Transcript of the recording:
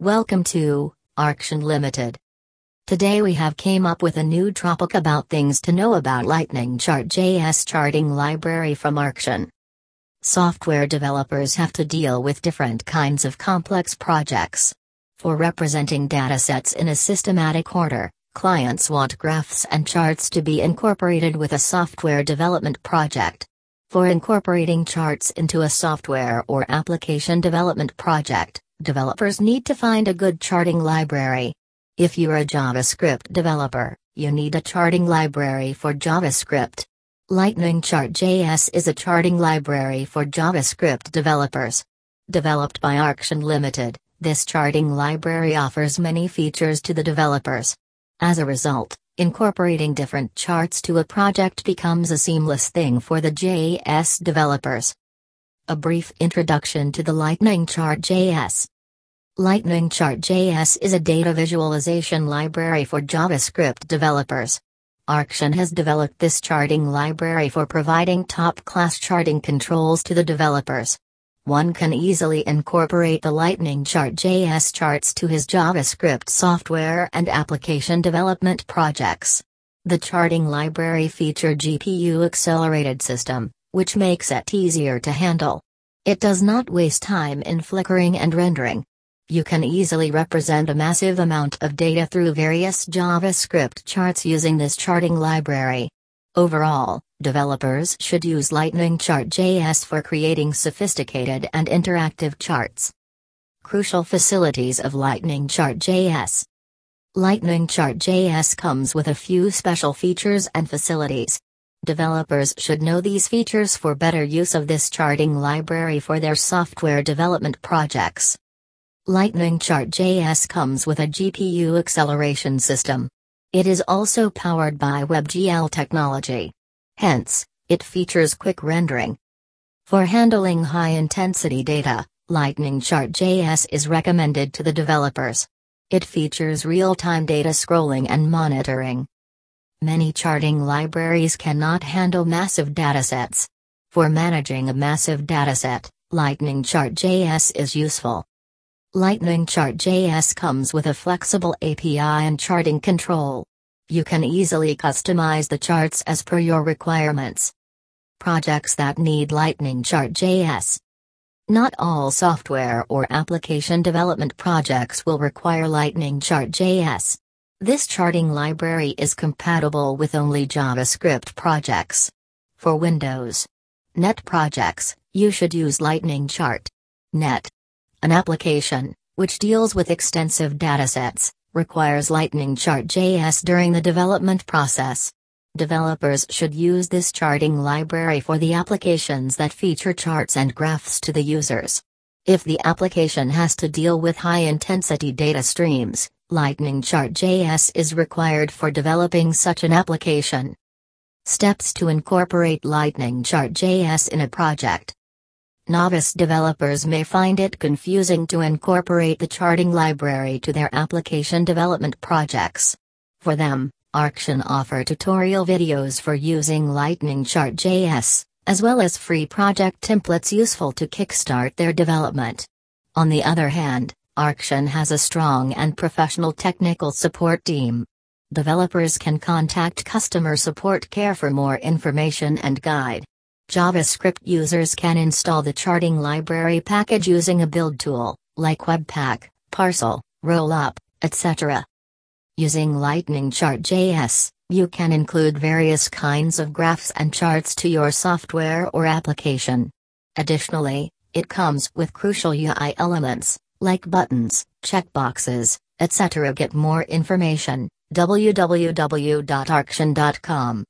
Welcome to Arction Limited. Today we have came up with a new topic about things to know about Lightning Chart JS charting library from Arction. Software developers have to deal with different kinds of complex projects. For representing datasets in a systematic order, clients want graphs and charts to be incorporated with a software development project. For incorporating charts into a software or application development project, developers need to find a good charting library. If you're a JavaScript developer, you need a charting library for JavaScript. Lightning Chart JS is a charting library for JavaScript developers. Developed by Arction Limited, this charting library offers many features to the developers. As a result, incorporating different charts to a project becomes a seamless thing for the JS developers. A brief introduction to the Lightning Chart JS. Lightning Chart JS is a data visualization library for JavaScript developers. Arction has developed this charting library for providing top-class charting controls to the developers. One can easily incorporate the Lightning Chart JS charts to his JavaScript software and application development projects. The charting library feature GPU accelerated system, which makes it easier to handle. It does not waste time in flickering and rendering. You can easily represent a massive amount of data through various JavaScript charts using this charting library. Overall, developers should use Lightning Chart JS for creating sophisticated and interactive charts. Crucial facilities of Lightning Chart JS Lightning Chart JS comes with a few special features and facilities. Developers should know these features for better use of this charting library for their software development projects. Lightning Chart JS comes with a GPU acceleration system. It is also powered by WebGL technology. Hence, it features quick rendering. For handling high-intensity data, Lightning Chart JS is recommended to the developers. It features real-time data scrolling and monitoring. Many charting libraries cannot handle massive datasets. For managing a massive dataset, Lightning Chart JS is useful. Lightning Chart JS comes with a flexible API and charting control. You can easily customize the charts as per your requirements. Projects that need Lightning Chart JS. Not all software or application development projects will require Lightning Chart JS. This charting library is compatible with only JavaScript projects. For Windows Net projects, you should use Lightning Chart. Net an application, which deals with extensive datasets, requires Lightning Chart JS during the development process. Developers should use this charting library for the applications that feature charts and graphs to the users. If the application has to deal with high-intensity data streams, Lightning Chart JS is required for developing such an application. Steps to incorporate Lightning Chart JS in a project. Novice developers may find it confusing to incorporate the charting library to their application development projects. For them, Arction offer tutorial videos for using Lightning Chart JS, as well as free project templates useful to kickstart their development. On the other hand, Arction has a strong and professional technical support team. Developers can contact customer support care for more information and guide. JavaScript users can install the charting library package using a build tool, like Webpack, Parcel, Rollup, etc. Using Lightning Chart JS, you can include various kinds of graphs and charts to your software or application. Additionally, it comes with crucial UI elements, like buttons, checkboxes, etc. Get more information, www.arction.com.